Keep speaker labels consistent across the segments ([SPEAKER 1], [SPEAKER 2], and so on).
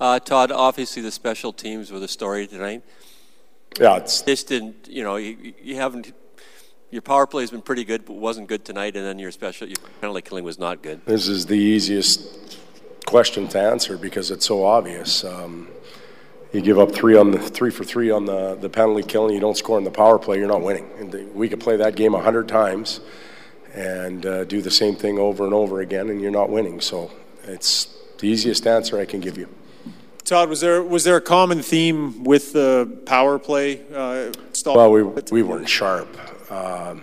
[SPEAKER 1] Uh, Todd, obviously the special teams were the story tonight.
[SPEAKER 2] Yeah, it's
[SPEAKER 1] This didn't, you know, you, you haven't. Your power play has been pretty good, but wasn't good tonight, and then your special your penalty killing was not good.
[SPEAKER 2] This is the easiest question to answer because it's so obvious. Um, you give up three on the three for three on the, the penalty kill, and you don't score in the power play. You're not winning. And we could play that game a hundred times and uh, do the same thing over and over again, and you're not winning. So it's the easiest answer I can give you.
[SPEAKER 3] Todd, was there was there a common theme with the power play? Uh.
[SPEAKER 2] Well, we, we weren't sharp. Um,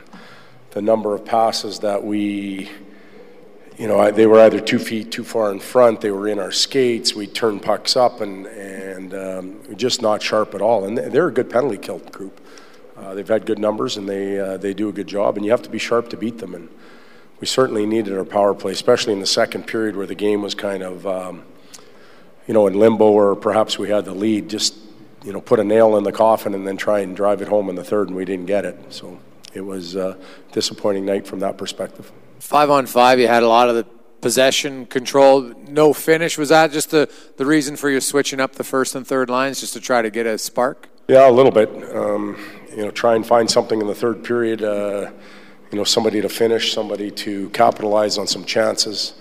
[SPEAKER 2] the number of passes that we, you know, they were either two feet too far in front, they were in our skates, we turned pucks up, and, and um, just not sharp at all. And they- they're a good penalty kill group. Uh, they've had good numbers, and they, uh, they do a good job, and you have to be sharp to beat them. And we certainly needed our power play, especially in the second period where the game was kind of, um, you know, in limbo, or perhaps we had the lead. Just, you know, put a nail in the coffin and then try and drive it home in the third, and we didn't get it. So it was a disappointing night from that perspective.
[SPEAKER 4] Five on five, you had a lot of the possession control, no finish. Was that just the, the reason for you switching up the first and third lines just to try to get a spark?
[SPEAKER 2] Yeah, a little bit. Um, you know, try and find something in the third period. Uh, you know, somebody to finish, somebody to capitalize on some chances.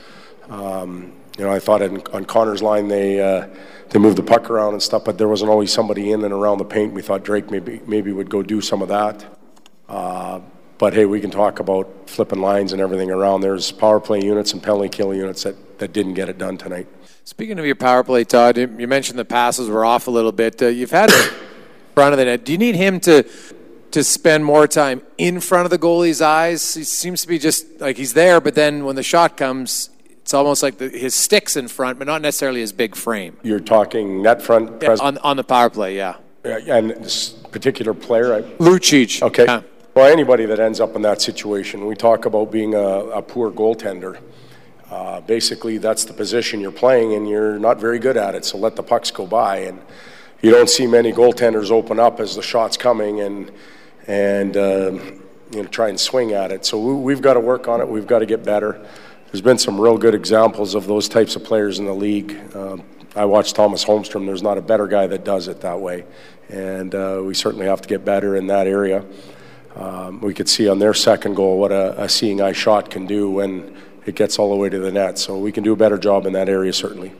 [SPEAKER 2] Um, you know, I thought in, on Connor's line they uh, they moved the puck around and stuff, but there wasn't always somebody in and around the paint. We thought Drake maybe maybe would go do some of that. Uh, but hey, we can talk about flipping lines and everything around. There's power play units and penalty kill units that, that didn't get it done tonight.
[SPEAKER 4] Speaking of your power play, Todd, you mentioned the passes were off a little bit. Uh, you've had in front of the net. Do you need him to to spend more time in front of the goalie's eyes? He seems to be just like he's there, but then when the shot comes, it's almost like the, his stick's in front, but not necessarily his big frame.
[SPEAKER 2] You're talking net front pres-
[SPEAKER 4] on on the power play,
[SPEAKER 2] yeah. And this particular player. I,
[SPEAKER 4] Lucic.
[SPEAKER 2] Okay.
[SPEAKER 4] Yeah.
[SPEAKER 2] Well, anybody that ends up in that situation, we talk about being a, a poor goaltender. Uh, basically, that's the position you're playing, and you're not very good at it. So let the pucks go by, and you don't see many goaltenders open up as the shot's coming and and um, you know try and swing at it. So we, we've got to work on it. We've got to get better. There's been some real good examples of those types of players in the league. Um, I watched Thomas Holmstrom. There's not a better guy that does it that way, and uh, we certainly have to get better in that area. Um, we could see on their second goal what a, a seeing eye shot can do when it gets all the way to the net. So we can do a better job in that area, certainly.